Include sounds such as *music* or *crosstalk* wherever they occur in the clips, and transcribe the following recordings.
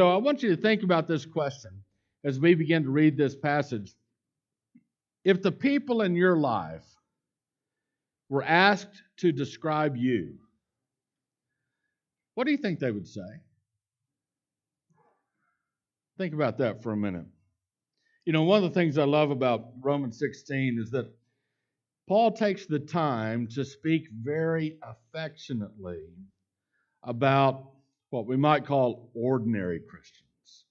So I want you to think about this question as we begin to read this passage. If the people in your life were asked to describe you, what do you think they would say? Think about that for a minute. You know, one of the things I love about Romans 16 is that Paul takes the time to speak very affectionately about what we might call ordinary Christians,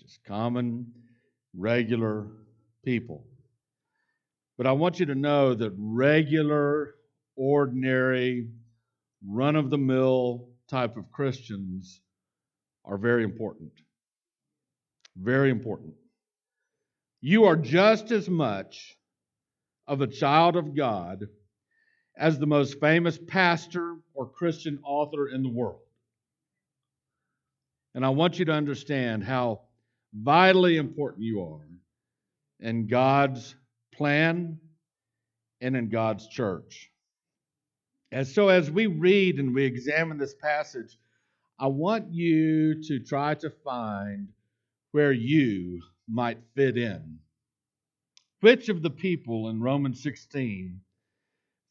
just common, regular people. But I want you to know that regular, ordinary, run of the mill type of Christians are very important. Very important. You are just as much of a child of God as the most famous pastor or Christian author in the world. And I want you to understand how vitally important you are in God's plan and in God's church. And so, as we read and we examine this passage, I want you to try to find where you might fit in. Which of the people in Romans 16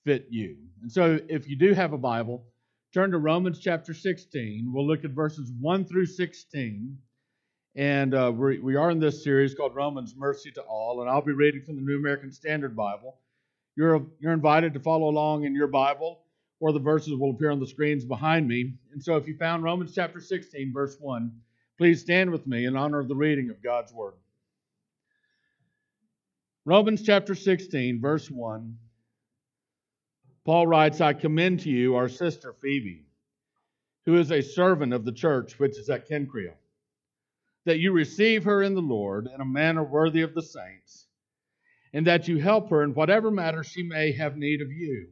fit you? And so, if you do have a Bible, turn to Romans chapter 16. We'll look at verses 1 through 16. And uh, we're, we are in this series called Romans Mercy to All, and I'll be reading from the New American Standard Bible. You're, you're invited to follow along in your Bible, or the verses will appear on the screens behind me. And so if you found Romans chapter 16, verse 1, please stand with me in honor of the reading of God's Word. Romans chapter 16, verse 1. Paul writes, I commend to you our sister Phoebe, who is a servant of the church which is at Cenchrea that you receive her in the Lord in a manner worthy of the saints, and that you help her in whatever matter she may have need of you.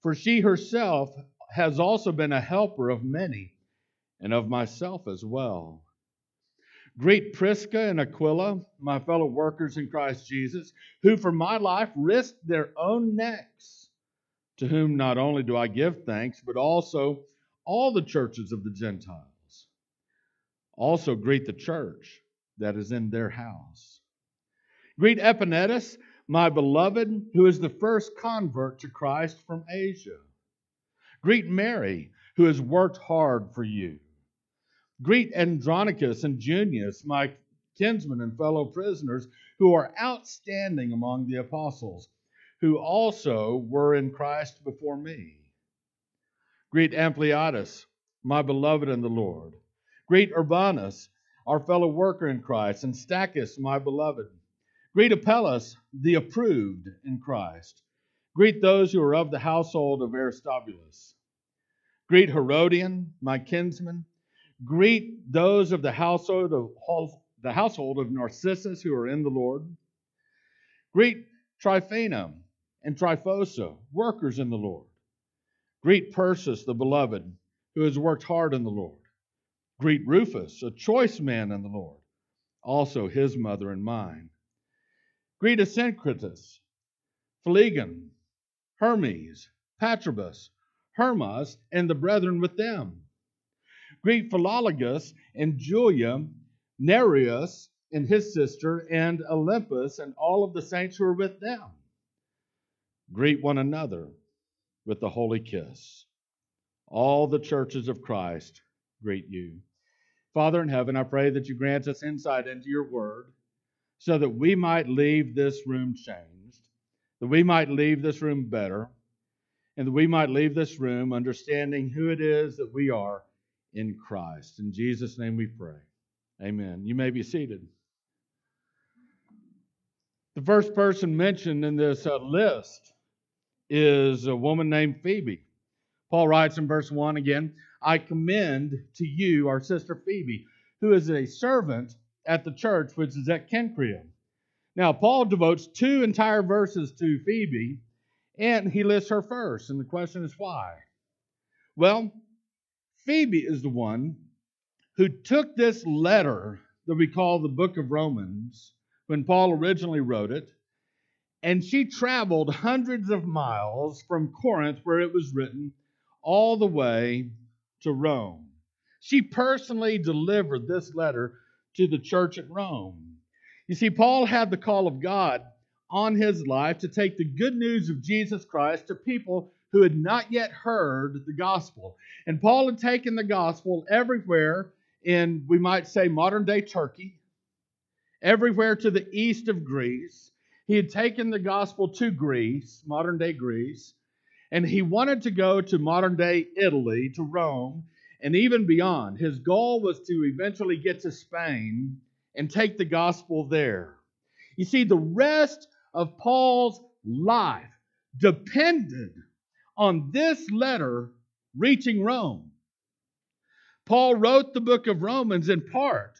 For she herself has also been a helper of many, and of myself as well. Greet Prisca and Aquila, my fellow workers in Christ Jesus, who for my life risked their own necks, to whom not only do I give thanks, but also all the churches of the Gentiles. Also, greet the church that is in their house. Greet Epaenetus, my beloved, who is the first convert to Christ from Asia. Greet Mary, who has worked hard for you. Greet Andronicus and Junius, my kinsmen and fellow prisoners, who are outstanding among the apostles, who also were in Christ before me. Greet Ampliatus, my beloved in the Lord. Greet Urbanus, our fellow worker in Christ, and Stachys, my beloved. Greet Apelles, the approved in Christ. Greet those who are of the household of Aristobulus. Greet Herodion, my kinsman. Greet those of the household of the household of Narcissus who are in the Lord. Greet Tryphena and Tryphosa, workers in the Lord. Greet Persis, the beloved, who has worked hard in the Lord. Greet Rufus, a choice man in the Lord, also his mother and mine. Greet Asyncritus, Phlegon, Hermes, Patrobas, Hermas, and the brethren with them. Greet Philologus and Julia, Nereus and his sister, and Olympas, and all of the saints who are with them. Greet one another with the holy kiss. All the churches of Christ greet you. Father in heaven, I pray that you grant us insight into your word so that we might leave this room changed, that we might leave this room better, and that we might leave this room understanding who it is that we are in Christ. In Jesus' name we pray. Amen. You may be seated. The first person mentioned in this uh, list is a woman named Phoebe. Paul writes in verse 1 again I commend to you our sister Phoebe, who is a servant at the church which is at Cenchrea. Now, Paul devotes two entire verses to Phoebe, and he lists her first. And the question is why? Well, Phoebe is the one who took this letter that we call the book of Romans when Paul originally wrote it, and she traveled hundreds of miles from Corinth, where it was written, all the way to Rome. She personally delivered this letter to the church at Rome. You see, Paul had the call of God on his life to take the good news of Jesus Christ to people who had not yet heard the gospel. And Paul had taken the gospel everywhere in, we might say, modern day Turkey, everywhere to the east of Greece. He had taken the gospel to Greece, modern day Greece, and he wanted to go to modern day Italy, to Rome, and even beyond. His goal was to eventually get to Spain and take the gospel there. You see, the rest of Paul's life depended on this letter reaching Rome. Paul wrote the book of Romans in part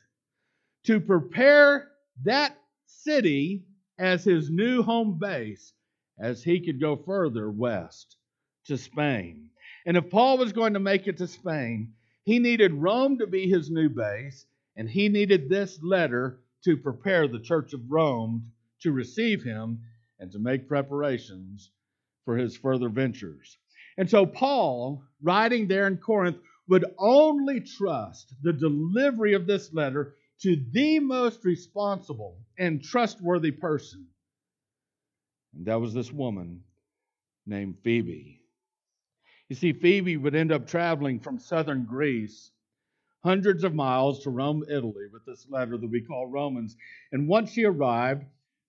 to prepare that city as his new home base as he could go further west to Spain. And if Paul was going to make it to Spain, he needed Rome to be his new base, and he needed this letter to prepare the church of Rome to receive him and to make preparations for his further ventures. And so, Paul, writing there in Corinth, would only trust the delivery of this letter to the most responsible and trustworthy person. And that was this woman named Phoebe. You see, Phoebe would end up traveling from southern Greece hundreds of miles to Rome, Italy, with this letter that we call Romans. And once she arrived,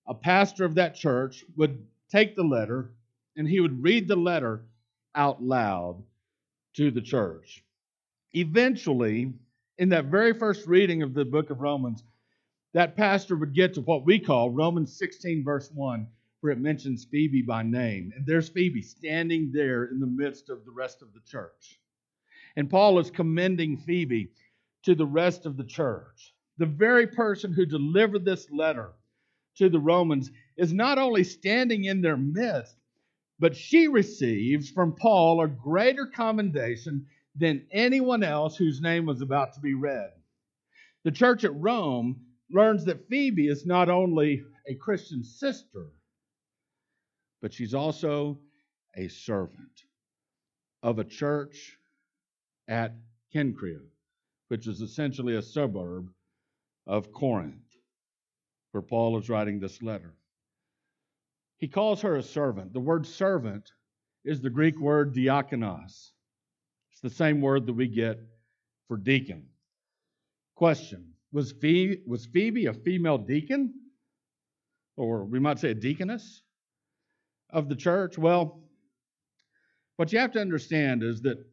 a pastor of that church would take the letter and he would read the letter out loud to the church. Eventually, in that very first reading of the book of Romans, that pastor would get to what we call Romans 16, verse 1, where it mentions Phoebe by name. And there's Phoebe standing there in the midst of the rest of the church. And Paul is commending Phoebe to the rest of the church. The very person who delivered this letter to the Romans is not only standing in their midst, but she receives from Paul a greater commendation than anyone else whose name was about to be read. The church at Rome learns that Phoebe is not only a Christian sister, but she's also a servant of a church at Cenchrea, which is essentially a suburb of Corinth, where Paul is writing this letter. He calls her a servant. The word servant is the Greek word diakonos. The same word that we get for deacon. Question Was Phoebe, was Phoebe a female deacon? Or we might say a deaconess of the church? Well, what you have to understand is that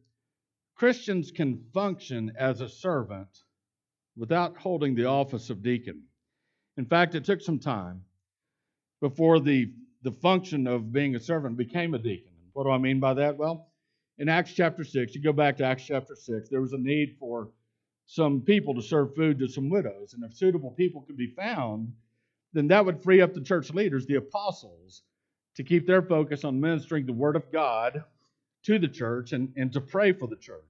Christians can function as a servant without holding the office of deacon. In fact, it took some time before the the function of being a servant became a deacon. What do I mean by that? Well, in Acts chapter 6, you go back to Acts chapter 6, there was a need for some people to serve food to some widows. And if suitable people could be found, then that would free up the church leaders, the apostles, to keep their focus on ministering the word of God to the church and, and to pray for the church.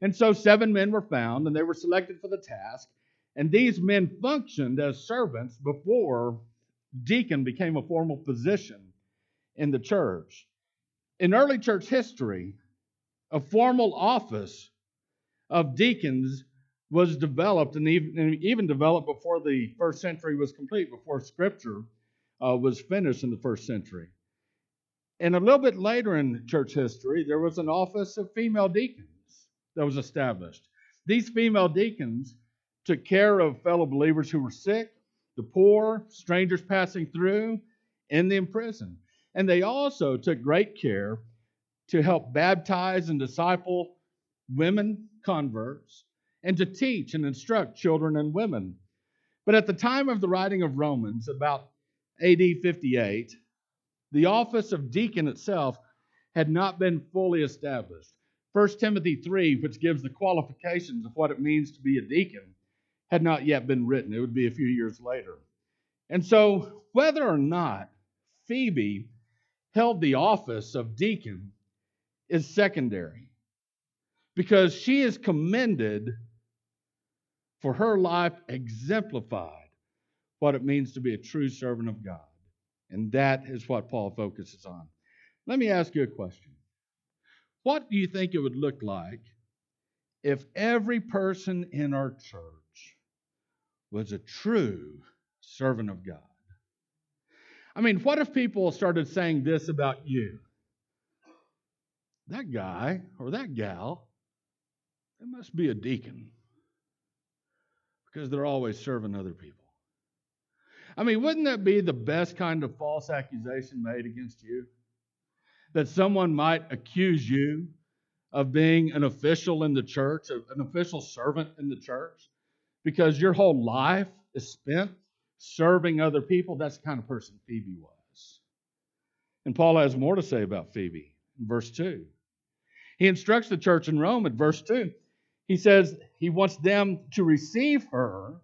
And so seven men were found, and they were selected for the task. And these men functioned as servants before deacon became a formal position in the church. In early church history, a formal office of deacons was developed and even, developed before the first century was complete, before scripture uh, was finished in the first century. And a little bit later in church history, there was an office of female deacons that was established. These female deacons took care of fellow believers who were sick the poor, strangers passing through, and the imprisoned. And they also took great care to help baptize and disciple women converts and to teach and instruct children and women. But at the time of the writing of Romans, about AD 58, the office of deacon itself had not been fully established. 1 Timothy 3, which gives the qualifications of what it means to be a deacon, had not yet been written. It would be a few years later. And so, whether or not Phoebe held the office of deacon is secondary because she is commended for her life exemplified what it means to be a true servant of God. And that is what Paul focuses on. Let me ask you a question. What do you think it would look like if every person in our church was a true servant of God. I mean, what if people started saying this about you? That guy or that gal, they must be a deacon because they're always serving other people. I mean, wouldn't that be the best kind of false accusation made against you? That someone might accuse you of being an official in the church, an official servant in the church, because your whole life is spent serving other people. That's the kind of person Phoebe was. And Paul has more to say about Phoebe in verse 2. He instructs the church in Rome at verse 2. He says he wants them to receive her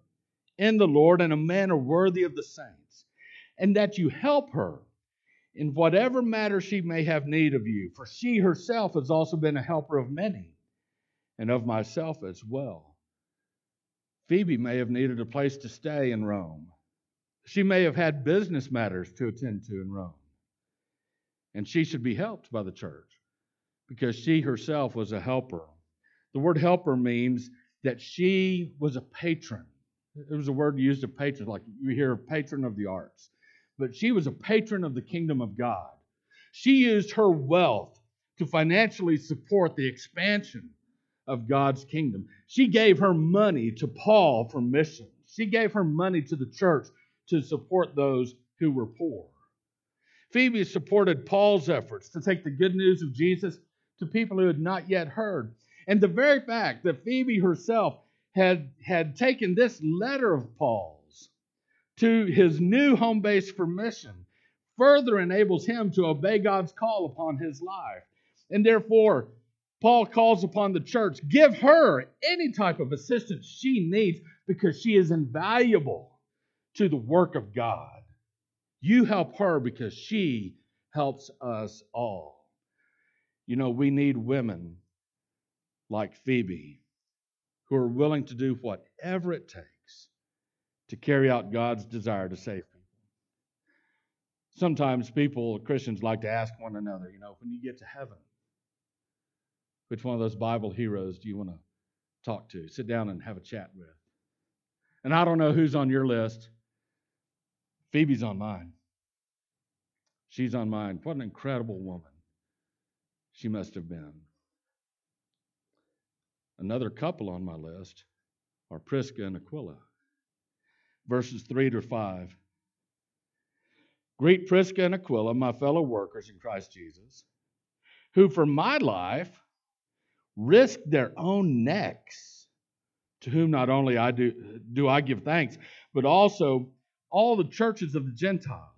in the Lord in a manner worthy of the saints, and that you help her in whatever matter she may have need of you, for she herself has also been a helper of many, and of myself as well. Phoebe may have needed a place to stay in Rome. She may have had business matters to attend to in Rome. And she should be helped by the church because she herself was a helper. The word helper means that she was a patron. It was a word used of patron, like you hear patron of the arts but she was a patron of the kingdom of God. She used her wealth to financially support the expansion of God's kingdom. She gave her money to Paul for missions. She gave her money to the church to support those who were poor. Phoebe supported Paul's efforts to take the good news of Jesus to people who had not yet heard. And the very fact that Phoebe herself had, had taken this letter of Paul's to his new home base for mission further enables him to obey God's call upon his life. And therefore, Paul calls upon the church give her any type of assistance she needs because she is invaluable to the work of God. You help her because she helps us all. You know, we need women like Phoebe who are willing to do whatever it takes to carry out God's desire to save people. Sometimes people, Christians, like to ask one another, you know, when you get to heaven, which one of those Bible heroes do you want to talk to, sit down and have a chat with? And I don't know who's on your list. Phoebe's on mine. She's on mine. What an incredible woman she must have been. Another couple on my list are Prisca and Aquila verses 3 to 5. Greet Prisca and Aquila, my fellow workers in Christ Jesus, who for my life risked their own necks, to whom not only I do, do I give thanks, but also all the churches of the Gentiles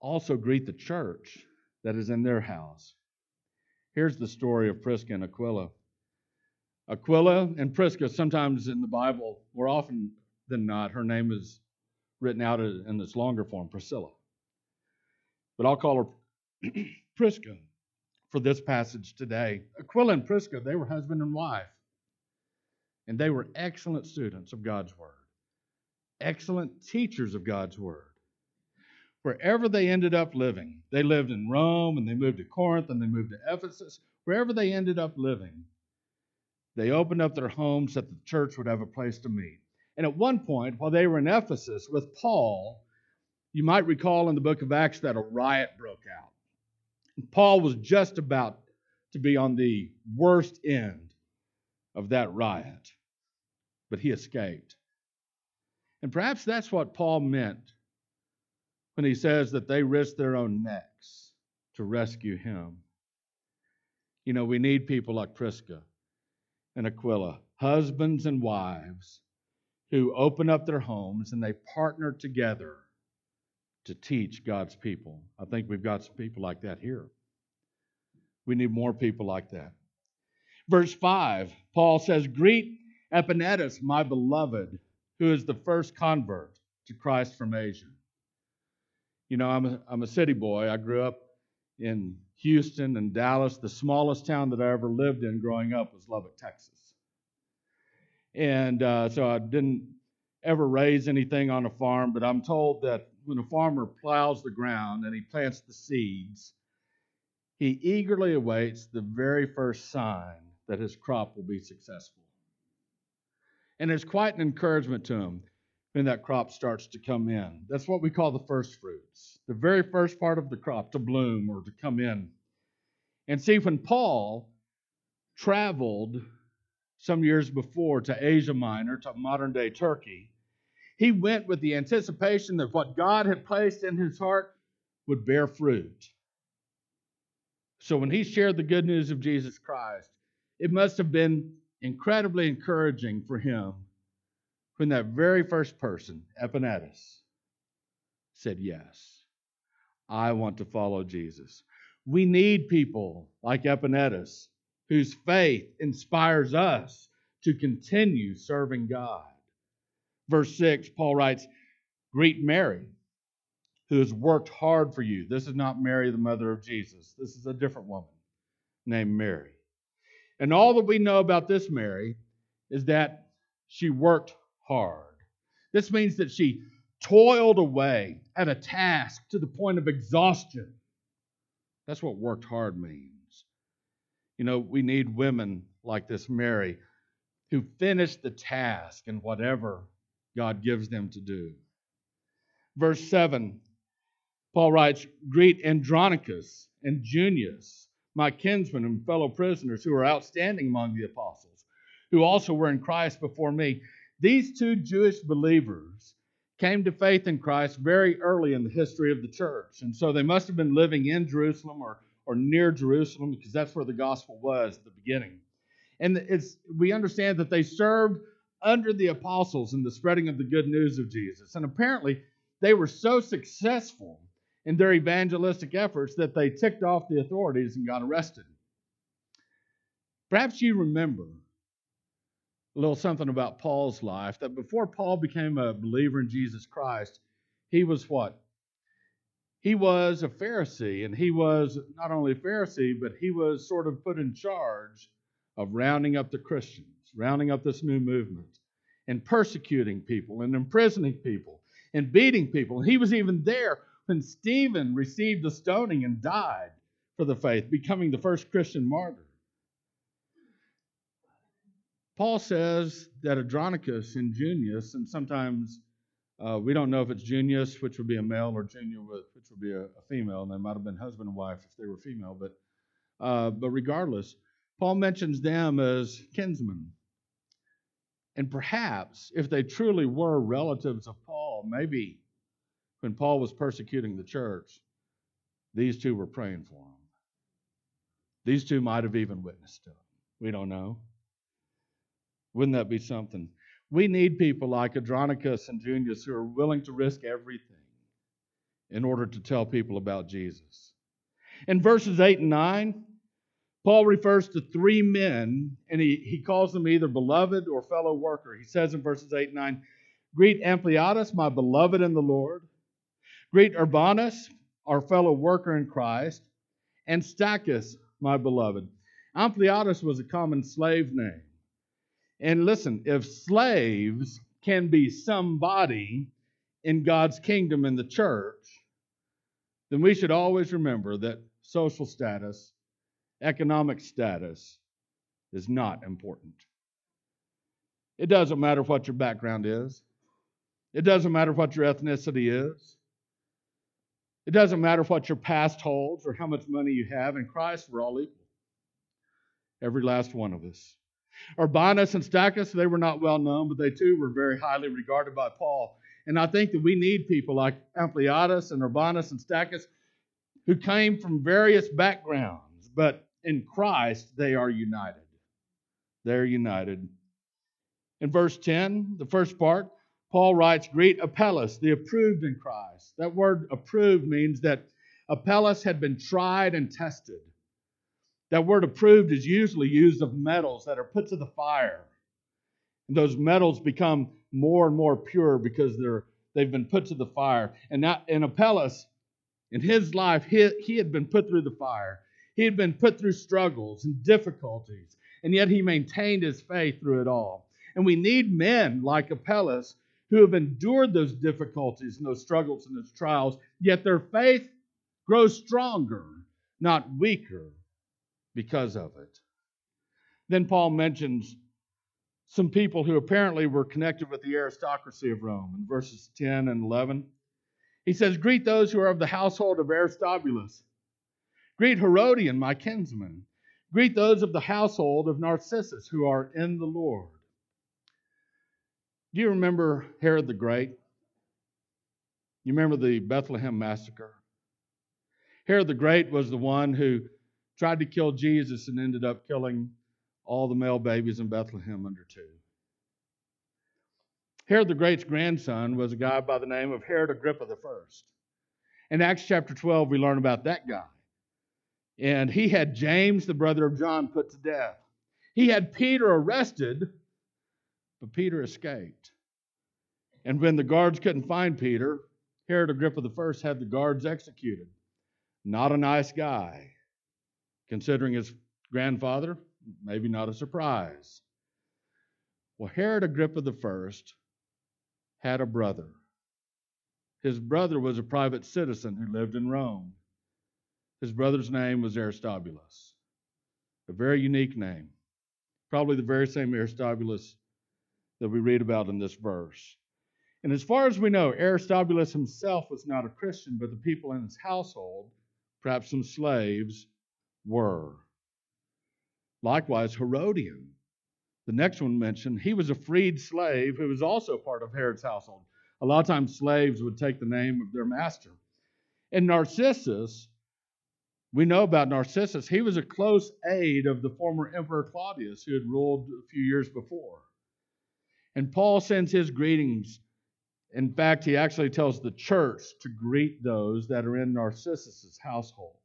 also greet the church that is in their house. Here's the story of Prisca and Aquila. Aquila and Prisca, sometimes in the Bible, more often than not, her name is written out in its longer form, Priscilla. But I'll call her *clears throat* Prisca for this passage today. Aquila and Prisca, they were husband and wife. And they were excellent students of God's Word, excellent teachers of God's Word. Wherever they ended up living, they lived in Rome and they moved to Corinth and they moved to Ephesus. Wherever they ended up living, they opened up their homes that the church would have a place to meet. And at one point, while they were in Ephesus with Paul, you might recall in the book of Acts that a riot broke out. Paul was just about to be on the worst end of that riot, but he escaped. And perhaps that's what Paul meant when he says that they risked their own necks to rescue him. You know, we need people like Prisca and Aquila, husbands and wives who open up their homes and they partner together to teach God's people. I think we've got some people like that here. We need more people like that. Verse 5, Paul says, Greet Epaenetus, my beloved, who is the first convert to Christ from Asia. You know, I'm a, I'm a city boy. I grew up in Houston and Dallas. The smallest town that I ever lived in growing up was Lubbock, Texas. And uh, so I didn't ever raise anything on a farm, but I'm told that when a farmer plows the ground and he plants the seeds, he eagerly awaits the very first sign that his crop will be successful. And it's quite an encouragement to him when that crop starts to come in. That's what we call the first fruits, the very first part of the crop to bloom or to come in. And see, when Paul traveled some years before to Asia Minor, to modern day Turkey, he went with the anticipation that what God had placed in his heart would bear fruit. So when he shared the good news of Jesus Christ, it must have been incredibly encouraging for him when that very first person, Epaenetus, said, Yes, I want to follow Jesus. We need people like Epaenetus whose faith inspires us to continue serving God. Verse 6, Paul writes, Greet Mary, who has worked hard for you. This is not Mary, the mother of Jesus. This is a different woman named Mary. And all that we know about this Mary is that she worked hard. This means that she toiled away at a task to the point of exhaustion. That's what worked hard means. You know, we need women like this Mary who finish the task in whatever God gives them to do. Verse 7, Paul writes, Greet Andronicus and Junius, my kinsmen and fellow prisoners who are outstanding among the apostles, who also were in Christ before me. These two Jewish believers came to faith in Christ very early in the history of the church. And so they must have been living in Jerusalem or, or near Jerusalem because that's where the gospel was at the beginning. And it's, we understand that they served under the apostles in the spreading of the good news of Jesus. And apparently, they were so successful in their evangelistic efforts that they ticked off the authorities and got arrested. Perhaps you remember a little something about Paul's life that before Paul became a believer in Jesus Christ, he was what? He was a Pharisee, and he was not only a Pharisee, but he was sort of put in charge of rounding up the Christians, rounding up this new movement, and persecuting people, and imprisoning people, and beating people. He was even there when Stephen received a stoning and died for the faith, becoming the first Christian martyr. Paul says that Andronicus and Junius, and sometimes uh, we don't know if it's Junius, which would be a male, or Junia, which would be a, a female, and they might have been husband and wife if they were female. But, uh, but regardless, Paul mentions them as kinsmen. And perhaps if they truly were relatives of Paul, maybe when Paul was persecuting the church, these two were praying for him. These two might have even witnessed to him. We don't know. Wouldn't that be something? We need people like Andronicus and Junius who are willing to risk everything in order to tell people about Jesus. In verses 8 and 9, Paul refers to three men, and he, he calls them either beloved or fellow worker. He says in verses 8 and 9, Greet Ampliatus, my beloved in the Lord. Greet Urbanus, our fellow worker in Christ. And Stachys, my beloved. Ampliatus was a common slave name. And listen, if slaves can be somebody in God's kingdom in the church, then we should always remember that social status, economic status, is not important. It doesn't matter what your background is. It doesn't matter what your ethnicity is. It doesn't matter what your past holds or how much money you have. In Christ, we're all equal. Every last one of us. Urbanus and Stachys, they were not well known, but they too were very highly regarded by Paul. And I think that we need people like Ampliatus and Urbanus and Stachys who came from various backgrounds, but in Christ they are united. They're united. In verse 10, the first part, Paul writes, Greet Apelles, the approved in Christ. That word approved means that Apelles had been tried and tested. That word approved is usually used of metals that are put to the fire. And those metals become more and more pure because they're they've been put to the fire. And now in Apelles, in his life, he, he had been put through the fire. He had been put through struggles and difficulties, and yet he maintained his faith through it all. And we need men like Apelles who have endured those difficulties and those struggles and those trials, yet their faith grows stronger, not weaker, because of it. Then Paul mentions some people who apparently were connected with the aristocracy of Rome in verses 10 and 11. He says, Greet those who are of the household of Aristobulus. Greet Herodion, my kinsman. Greet those of the household of Narcissus who are in the Lord. Do you remember Herod the Great? You remember the Bethlehem massacre? Herod the Great was the one who tried to kill Jesus and ended up killing all the male babies in Bethlehem under two. Herod the Great's grandson was a guy by the name of Herod Agrippa I. In Acts chapter 12, we learn about that guy. And he had James, the brother of John, put to death. He had Peter arrested, but Peter escaped. And when the guards couldn't find Peter, Herod Agrippa I had the guards executed. Not a nice guy, considering his grandfather, maybe not a surprise. Well, Herod Agrippa I had a brother. His brother was a private citizen who lived in Rome. His brother's name was Aristobulus, a very unique name, probably the very same Aristobulus that we read about in this verse. And as far as we know, Aristobulus himself was not a Christian, but the people in his household, perhaps some slaves, were. Likewise, Herodion, the next one mentioned, he was a freed slave who was also part of Herod's household. A lot of times, slaves would take the name of their master. And Narcissus, we know about Narcissus, he was a close aide of the former Emperor Claudius who had ruled a few years before. And Paul sends his greetings. In fact, he actually tells the church to greet those that are in Narcissus's household.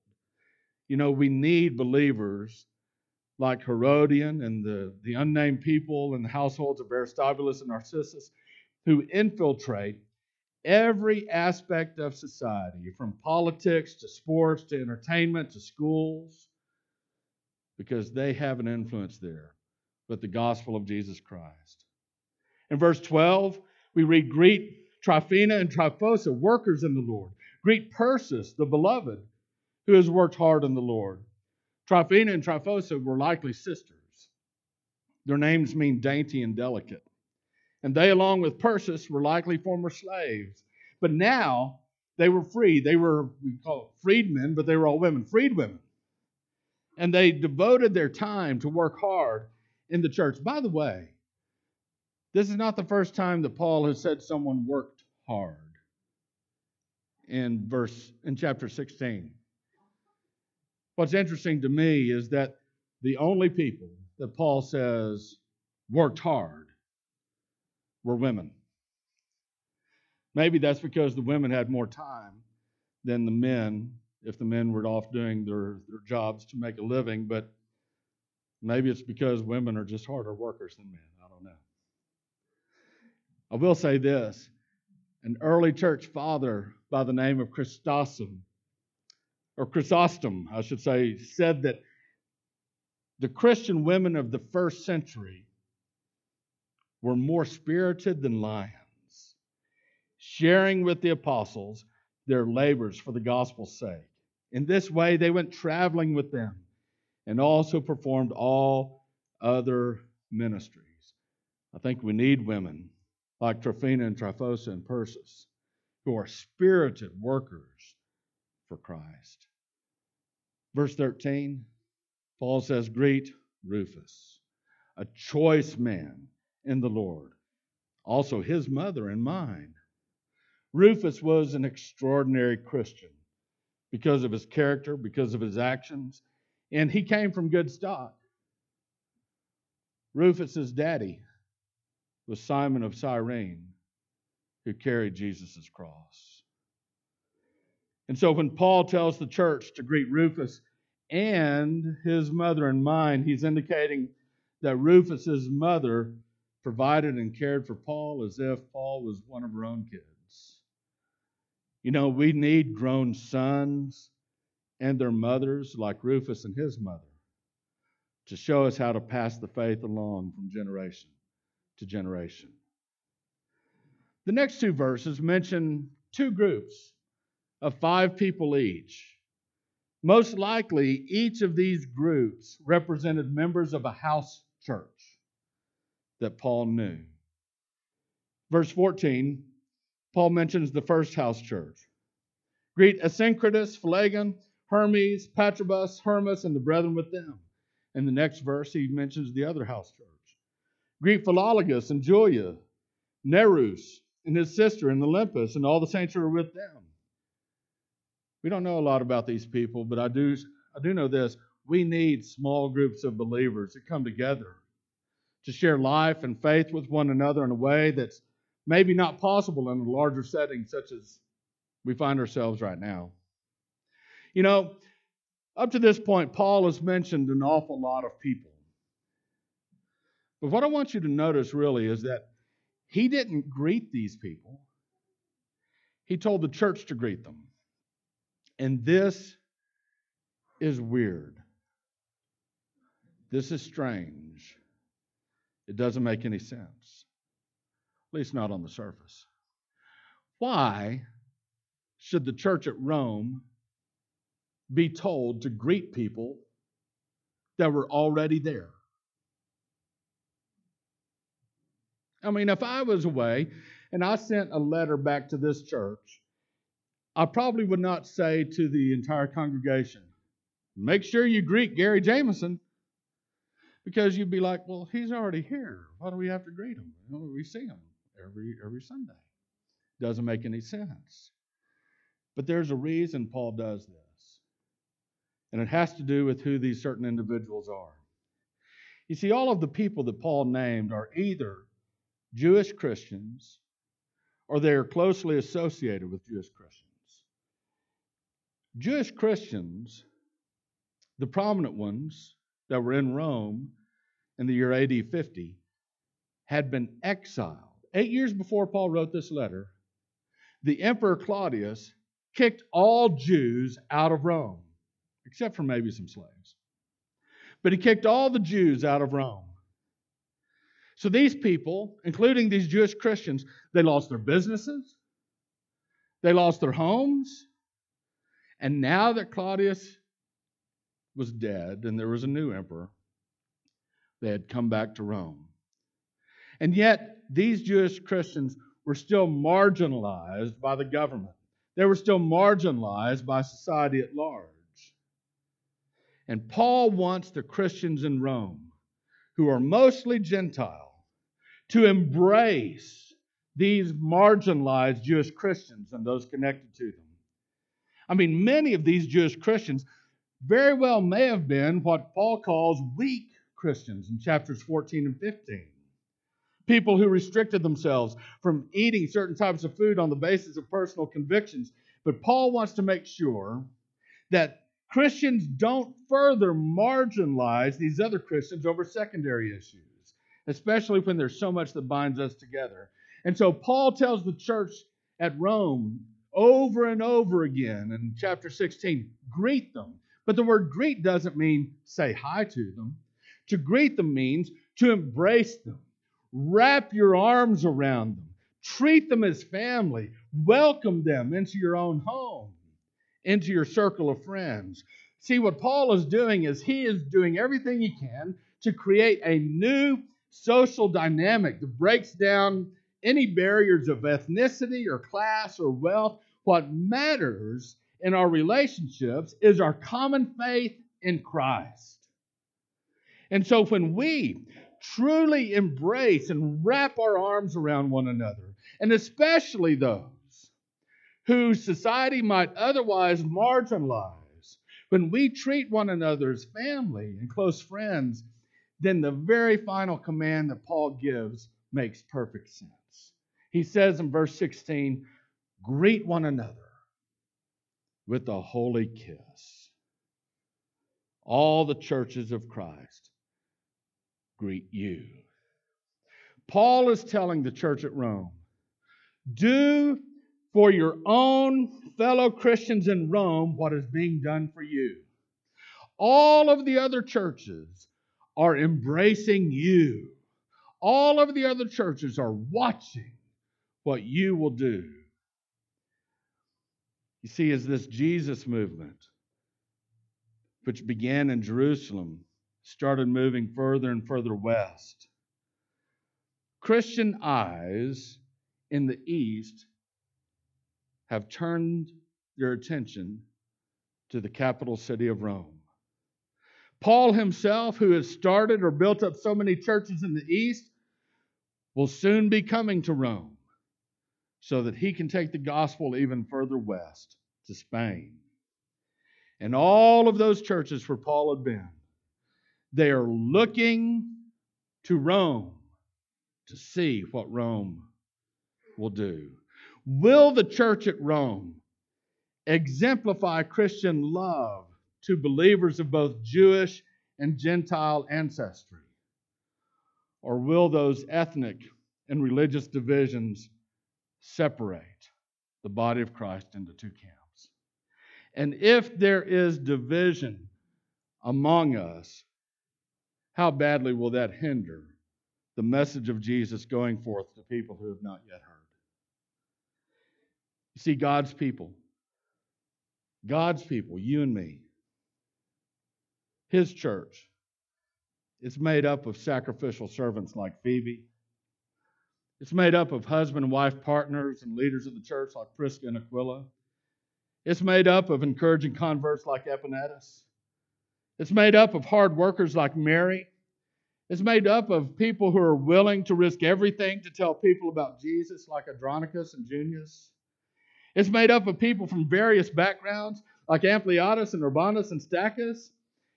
You know, we need believers like Herodion and the, the unnamed people in the households of Aristobulus and Narcissus who infiltrate every aspect of society, from politics to sports to entertainment to schools, because they have an influence there with the gospel of Jesus Christ. In verse 12, we read, Greet Tryphena and Tryphosa, workers in the Lord. Greet Persis, the beloved, who has worked hard in the Lord. Tryphena and Tryphosa were likely sisters. Their names mean dainty and delicate. And they, along with Persis, were likely former slaves. But now they were free. They were, we call it freedmen, but they were all women, freed women. And they devoted their time to work hard in the church. By the way, this is not the first time that Paul has said someone worked hard in verse in chapter 16. What's interesting to me is that the only people that Paul says worked hard were women. Maybe that's because the women had more time than the men, if the men were off doing their, their jobs to make a living, but maybe it's because women are just harder workers than men. I don't know. I will say this an early church father by the name of Chrysostom or Chrysostom, I should say, said that the Christian women of the first century were more spirited than lions, sharing with the apostles their labors for the gospel's sake. In this way, they went traveling with them and also performed all other ministries. I think we need women like Tryphena and Tryphosa and Persis who are spirited workers for Christ. Verse 13, Paul says, Greet Rufus, a choice man in the Lord, also his mother and mine. Rufus was an extraordinary Christian because of his character, because of his actions, and he came from good stock. Rufus's daddy was Simon of Cyrene, who carried Jesus' cross. And so when Paul tells the church to greet Rufus and his mother in mind, he's indicating that Rufus's mother provided and cared for Paul as if Paul was one of her own kids. You know, we need grown sons and their mothers like Rufus and his mother to show us how to pass the faith along from generation to generation. The next two verses mention two groups of five people each Most likely, each of these groups represented members of a house church that Paul knew. Verse 14, Paul mentions the first house church. Greet Asyncritus, Phlegon, Hermes, Patrobas, Hermas, and the brethren with them. In the next verse, he mentions the other house church. Greet Philologus and Julia, Nereus and his sister, and Olympas, and all the saints who are with them. We don't know a lot about these people, but I do, I do know this. We need small groups of believers that come together to share life and faith with one another in a way that's maybe not possible in a larger setting such as we find ourselves right now. You know, up to this point, Paul has mentioned an awful lot of people. But what I want you to notice really is that he didn't greet these people, he told the church to greet them. And this is weird. This is strange. It doesn't make any sense, at least not on the surface. Why should the church at Rome be told to greet people that were already there? I mean, if I was away and I sent a letter back to this church, I probably would not say to the entire congregation, make sure you greet Gary Jameson. Because you'd be like, well, he's already here. Why do we have to greet him? we see him every every Sunday. Doesn't make any sense. But there's a reason Paul does this. And it has to do with who these certain individuals are. You see, all of the people that Paul named are either Jewish Christians or they are closely associated with Jewish Christians. Jewish Christians, the prominent ones that were in Rome in the year AD 50, had been exiled. Eight years before Paul wrote this letter, the Emperor Claudius kicked all Jews out of Rome, except for maybe some slaves. But he kicked all the Jews out of Rome. So these people, including these Jewish Christians, they lost their businesses, they lost their homes, and now that Claudius was dead and there was a new emperor, they had come back to Rome. And yet, these Jewish Christians were still marginalized by the government. They were still marginalized by society at large. And Paul wants the Christians in Rome, who are mostly Gentile, to embrace these marginalized Jewish Christians and those connected to them. I mean, many of these Jewish Christians very well may have been what Paul calls weak Christians in chapters 14 and 15 people who restricted themselves from eating certain types of food on the basis of personal convictions. But Paul wants to make sure that Christians don't further marginalize these other Christians over secondary issues, especially when there's so much that binds us together. And so Paul tells the church at Rome over and over again in chapter 16 greet them. But the word greet doesn't mean say hi to them. To greet them means to embrace them Wrap your arms around them. Treat them as family. Welcome them into your own home, into your circle of friends. See, what Paul is doing is he is doing everything he can to create a new social dynamic that breaks down any barriers of ethnicity or class or wealth. What matters in our relationships is our common faith in Christ. And so when we truly embrace and wrap our arms around one another, and especially those whose society might otherwise marginalize. When we treat one another as family and close friends, then the very final command that Paul gives makes perfect sense. He says in verse 16, greet one another with a holy kiss. All the churches of Christ greet you. Paul is telling the church at Rome do for your own fellow Christians in Rome what is being done for you. All of the other churches are embracing you. All of the other churches are watching what you will do. You see, as this Jesus movement which began in Jerusalem, started moving further and further west. Christian eyes in the East have turned their attention to the capital city of Rome. Paul himself, who has started or built up so many churches in the East, will soon be coming to Rome so that he can take the gospel even further west to Spain. And all of those churches where Paul had been, they are looking to Rome to see what Rome will do. Will the church at Rome exemplify Christian love to believers of both Jewish and Gentile ancestry? Or will those ethnic and religious divisions separate the body of Christ into two camps? And if there is division among us, how badly will that hinder the message of Jesus going forth to people who have not yet heard? You see, God's people, God's people, you and me, His church, it's made up of sacrificial servants like Phoebe. It's made up of husband and wife partners and leaders of the church like Prisca and Aquila. It's made up of encouraging converts like Epaenetus. It's made up of hard workers like Mary. It's made up of people who are willing to risk everything to tell people about Jesus, like Andronicus and Junius. It's made up of people from various backgrounds, like Ampliatus and Urbanus and Stachys.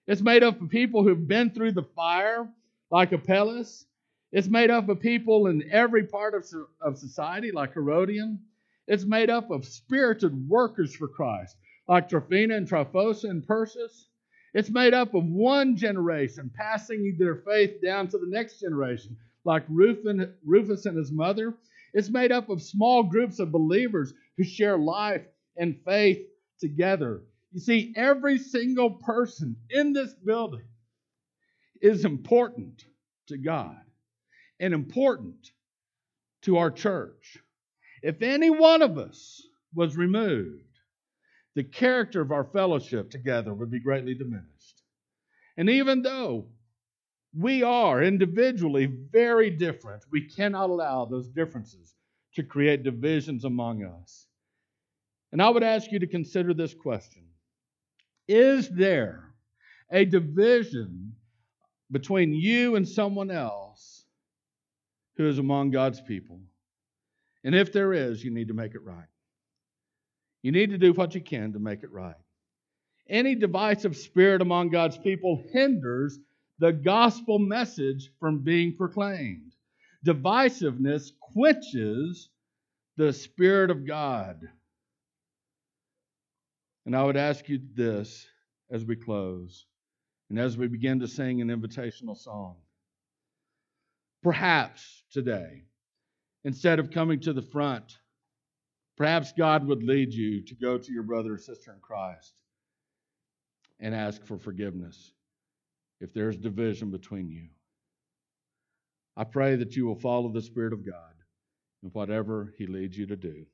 It's made up of people who've been through the fire, like Apelles. It's made up of people in every part of, of society, like Herodion. It's made up of spirited workers for Christ, like Tryphena and Tryphosa and Persis. It's made up of one generation passing their faith down to the next generation, like Rufus and his mother. It's made up of small groups of believers who share life and faith together. You see, every single person in this building is important to God and important to our church. If any one of us was removed, the character of our fellowship together would be greatly diminished. And even though we are individually very different, we cannot allow those differences to create divisions among us. And I would ask you to consider this question Is there a division between you and someone else who is among God's people? And if there is, you need to make it right. You need to do what you can to make it right. Any divisive spirit among God's people hinders the gospel message from being proclaimed. Divisiveness quenches the Spirit of God. And I would ask you this as we close and as we begin to sing an invitational song. Perhaps today, instead of coming to the front, perhaps God would lead you to go to your brother or sister in Christ and ask for forgiveness if there's division between you. I pray that you will follow the Spirit of God in whatever He leads you to do.